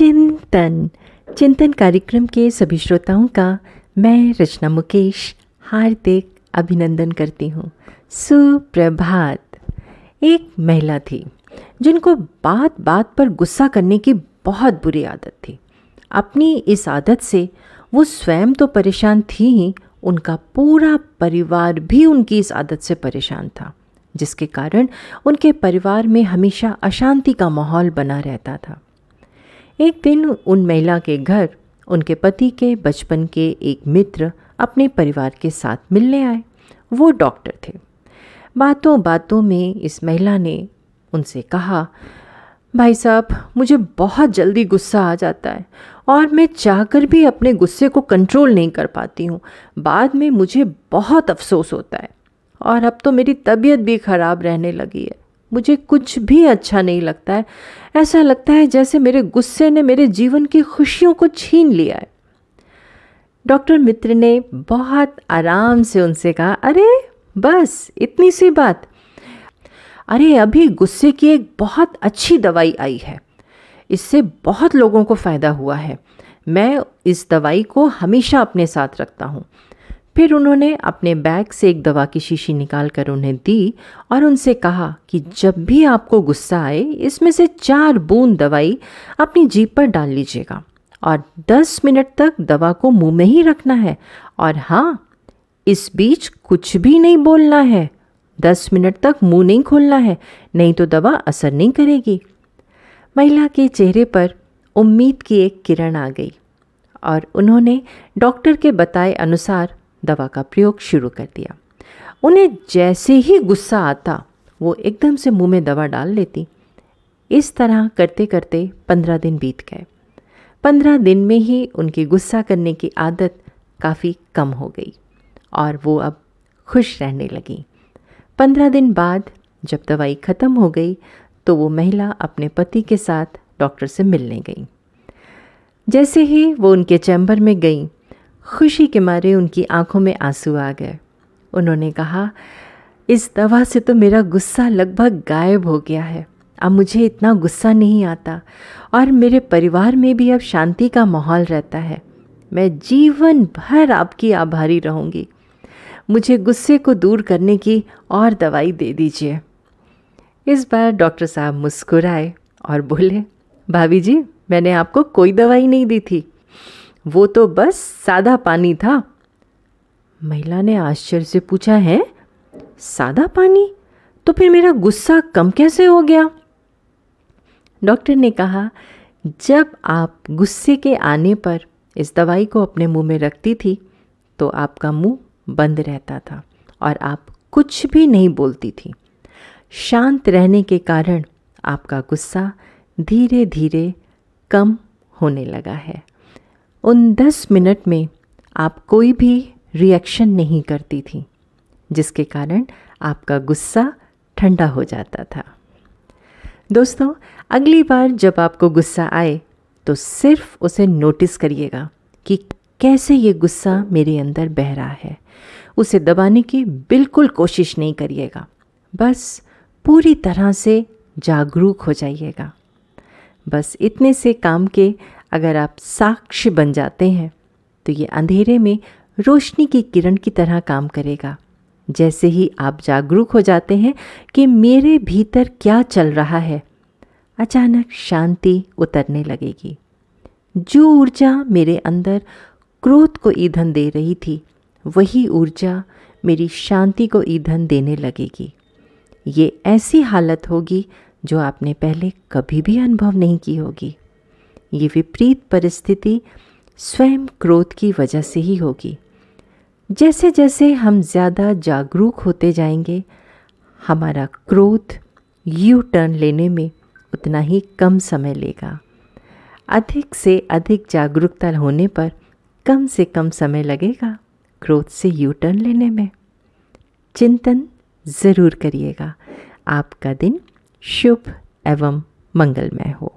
चिंतन। चिंतन कार्यक्रम के सभी श्रोताओं का मैं रचना मुकेश हार्दिक अभिनंदन करती हूँ। सुप्रभात। एक महिला थी, जिनको बात बात पर गुस्सा करने की बहुत बुरी आदत थी। अपनी इस आदत से वो स्वयं तो परेशान थी ही, उनका पूरा परिवार भी उनकी इस आदत से परेशान था, जिसके कारण उनके परिवार में हमेशा अशांति का माहौल बना रहता था। एक दिन उन महिला के घर, उनके पति के, बचपन के एक मित्र अपने परिवार के साथ मिलने आए। वो डॉक्टर थे। बातों बातों में इस महिला ने उनसे कहा, भाई साहब, मुझे बहुत जल्दी गुस्सा आ जाता है और मैं चाहकर भी अपने गुस्से को कंट्रोल नहीं कर पाती हूँ। बाद में मुझे बहुत अफसोस होता है और अब तो मेरी तबीयत भी ख़राब रहने लगी है। मुझे कुछ भी अच्छा नहीं लगता है। ऐसा लगता है जैसे मेरे गुस्से ने मेरे जीवन की खुशियों को छीन लिया है। डॉक्टर मित्र ने बहुत आराम से उनसे कहा, अरे, बस, इतनी सी बात। अरे, अभी गुस्से की एक बहुत अच्छी दवाई आई है। इससे बहुत लोगों को फ़ायदा हुआ है। मैं इस दवाई को हमेशा अपने साथ रखता हूँ। फिर उन्होंने अपने बैग से एक दवा की शीशी निकाल कर उन्हें दी और उनसे कहा कि जब भी आपको गुस्सा आए, इसमें से चार बूंद दवाई अपनी जीप पर डाल लीजिएगा और दस मिनट तक दवा को मुँह में ही रखना है। और हाँ इस बीच कुछ भी नहीं बोलना है। दस मिनट तक मुँह नहीं खोलना है, नहीं तो दवा असर नहीं करेगी। महिला के चेहरे पर उम्मीद की एक किरण आ गई और उन्होंने डॉक्टर के बताए अनुसार दवा का प्रयोग शुरू कर दिया। उन्हें जैसे ही गुस्सा आता, वो एकदम से मुँह में दवा डाल लेती। इस तरह करते करते पंद्रह दिन बीत गए। पंद्रह दिन में ही उनकी गुस्सा करने की आदत काफ़ी कम हो गई और वो अब खुश रहने लगी। पंद्रह दिन बाद जब दवाई ख़त्म हो गई तो वो महिला अपने पति के साथ डॉक्टर से मिलने गई। जैसे ही वो उनके चैम्बर में गई खुशी के मारे उनकी आँखों में आँसू आ गए। उन्होंने कहा, इस दवा से तो मेरा गुस्सा लगभग गायब हो गया है। अब मुझे इतना गुस्सा नहीं आता और मेरे परिवार में भी अब शांति का माहौल रहता है। मैं जीवन भर आपकी आभारी रहूँगी। मुझे गुस्से को दूर करने की और दवाई दे दीजिए इस बार डॉक्टर साहब मुस्कुराए और बोले, भाभी जी, मैंने आपको कोई दवाई नहीं दी थी। वो तो बस सादा पानी था। महिला ने आश्चर्य से पूछा, है? सादा पानी? तो फिर मेरा गुस्सा कम कैसे हो गया? डॉक्टर ने कहा, जब आप गुस्से के आने पर इस दवाई को अपने मुँह में रखती थी तो आपका मुँह बंद रहता था और आप कुछ भी नहीं बोलती थी। शांत रहने के कारण आपका गुस्सा धीरे धीरे कम होने लगा है। उन दस मिनट में आप कोई भी रिएक्शन नहीं करती थी, जिसके कारण आपका गुस्सा ठंडा हो जाता था। दोस्तों, अगली बार जब आपको गुस्सा आए तो सिर्फ़ उसे नोटिस करिएगा कि कैसे ये गुस्सा मेरे अंदर बह रहा है। उसे दबाने की बिल्कुल कोशिश नहीं करिएगा। बस पूरी तरह से जागरूक हो जाइएगा। बस इतने से काम के अगर आप साक्ष्य बन जाते हैं तो ये अंधेरे में रोशनी की किरण की तरह काम करेगा। जैसे ही आप जागरूक हो जाते हैं कि मेरे भीतर क्या चल रहा है, अचानक शांति उतरने लगेगी। जो ऊर्जा मेरे अंदर क्रोध को ईंधन दे रही थी, वही ऊर्जा मेरी शांति को ईंधन देने लगेगी। ये ऐसी हालत होगी जो आपने पहले कभी भी अनुभव नहीं की होगी। ये विपरीत परिस्थिति स्वयं क्रोध की वजह से ही होगी। जैसे जैसे हम ज़्यादा जागरूक होते जाएँगे, हमारा क्रोध यू टर्न लेने में उतना ही कम समय लेगा। अधिक से अधिक जागरूकता होने पर कम से कम समय लगेगा क्रोध से यू टर्न लेने में। चिंतन ज़रूर करिएगा। आपका दिन शुभ एवं मंगलमय हो।